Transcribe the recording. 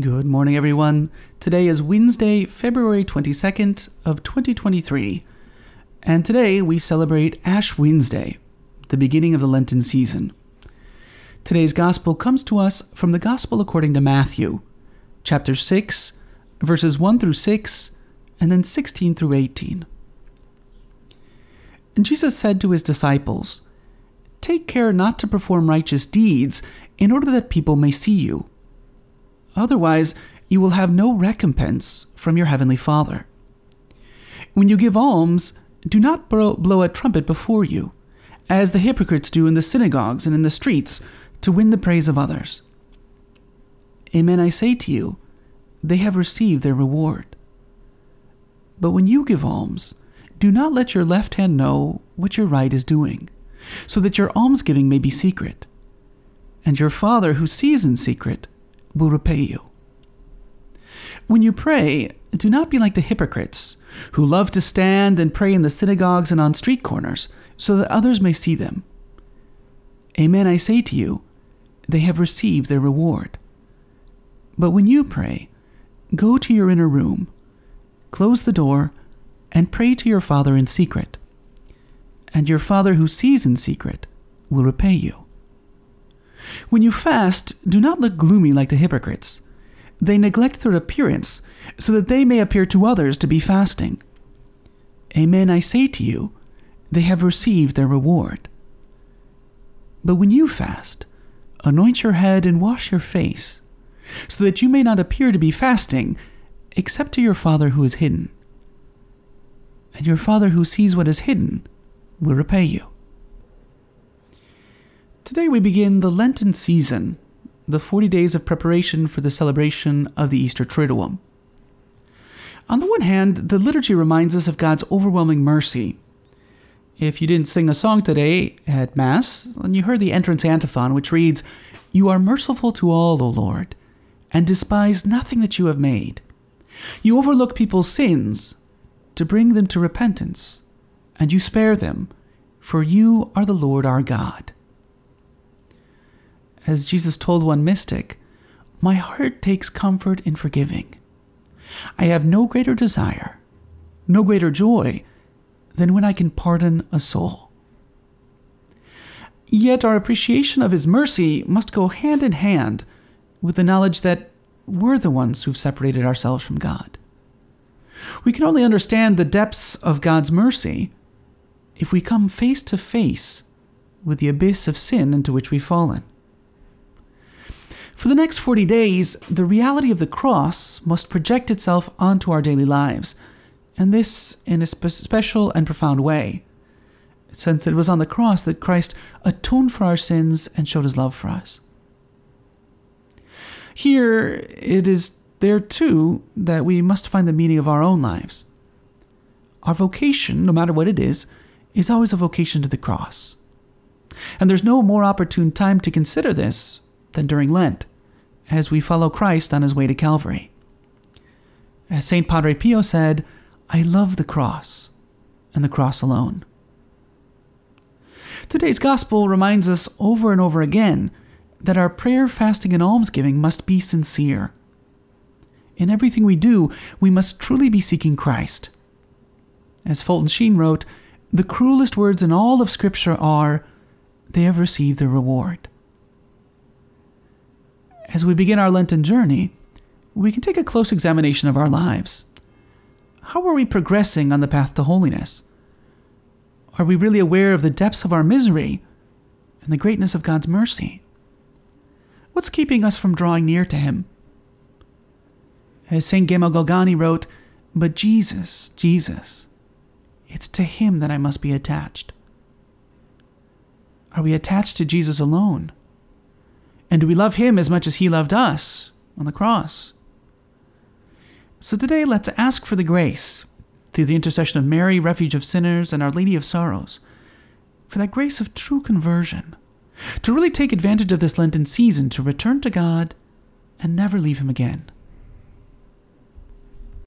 Good morning, everyone. Today is Wednesday, February 22nd of 2023, and today we celebrate Ash Wednesday, the beginning of the Lenten season. Today's gospel comes to us from the Gospel according to Matthew, chapter 6, verses 1 through 6, and then 16 through 18. And Jesus said to his disciples, Take care not to perform righteous deeds in order that people may see you. Otherwise, you will have no recompense from your heavenly Father. When you give alms, do not blow a trumpet before you, as the hypocrites do in the synagogues and in the streets, to win the praise of others. Amen, I say to you, they have received their reward. But when you give alms, do not let your left hand know what your right is doing, so that your almsgiving may be secret. And your Father who sees in secret will repay you. When you pray, do not be like the hypocrites, who love to stand and pray in the synagogues and on street corners, so that others may see them. Amen, I say to you, they have received their reward. But when you pray, go to your inner room, close the door, and pray to your Father in secret. And your Father who sees in secret will repay you. When you fast, do not look gloomy like the hypocrites. They neglect their appearance, so that they may appear to others to be fasting. Amen, I say to you, they have received their reward. But when you fast, anoint your head and wash your face, so that you may not appear to be fasting, except to your Father who is hidden. And your Father who sees what is hidden will repay you. Today we begin the Lenten season, the 40 days of preparation for the celebration of the Easter Triduum. On the one hand, the liturgy reminds us of God's overwhelming mercy. If you didn't sing a song today at Mass, then you heard the entrance antiphon, which reads, You are merciful to all, O Lord, and despise nothing that you have made. You overlook people's sins to bring them to repentance, and you spare them, for you are the Lord our God as Jesus told one mystic, My heart takes comfort in forgiving. I have no greater desire, no greater joy than when I can pardon a soul. Yet our appreciation of His mercy must go hand in hand with the knowledge that we're the ones who've separated ourselves from God. We can only understand the depths of God's mercy if we come face to face with the abyss of sin into which we've fallen. For the next 40 days, the reality of the cross must project itself onto our daily lives, and this in a spe- special and profound way, since it was on the cross that Christ atoned for our sins and showed his love for us. Here, it is there too that we must find the meaning of our own lives. Our vocation, no matter what it is, is always a vocation to the cross. And there's no more opportune time to consider this than during Lent as we follow Christ on his way to Calvary. As St. Padre Pio said, I love the cross and the cross alone. Today's gospel reminds us over and over again that our prayer, fasting, and almsgiving must be sincere. In everything we do, we must truly be seeking Christ. As Fulton Sheen wrote, the cruelest words in all of Scripture are, They have received their reward as we begin our Lenten journey, we can take a close examination of our lives. How are we progressing on the path to holiness? Are we really aware of the depths of our misery and the greatness of God's mercy? What's keeping us from drawing near to Him? As St. Gemma Galgani wrote, But Jesus, Jesus, it's to Him that I must be attached. Are we attached to Jesus alone? And do we love him as much as he loved us on the cross? So today, let's ask for the grace, through the intercession of Mary, refuge of sinners, and Our Lady of Sorrows, for that grace of true conversion, to really take advantage of this Lenten season to return to God and never leave him again.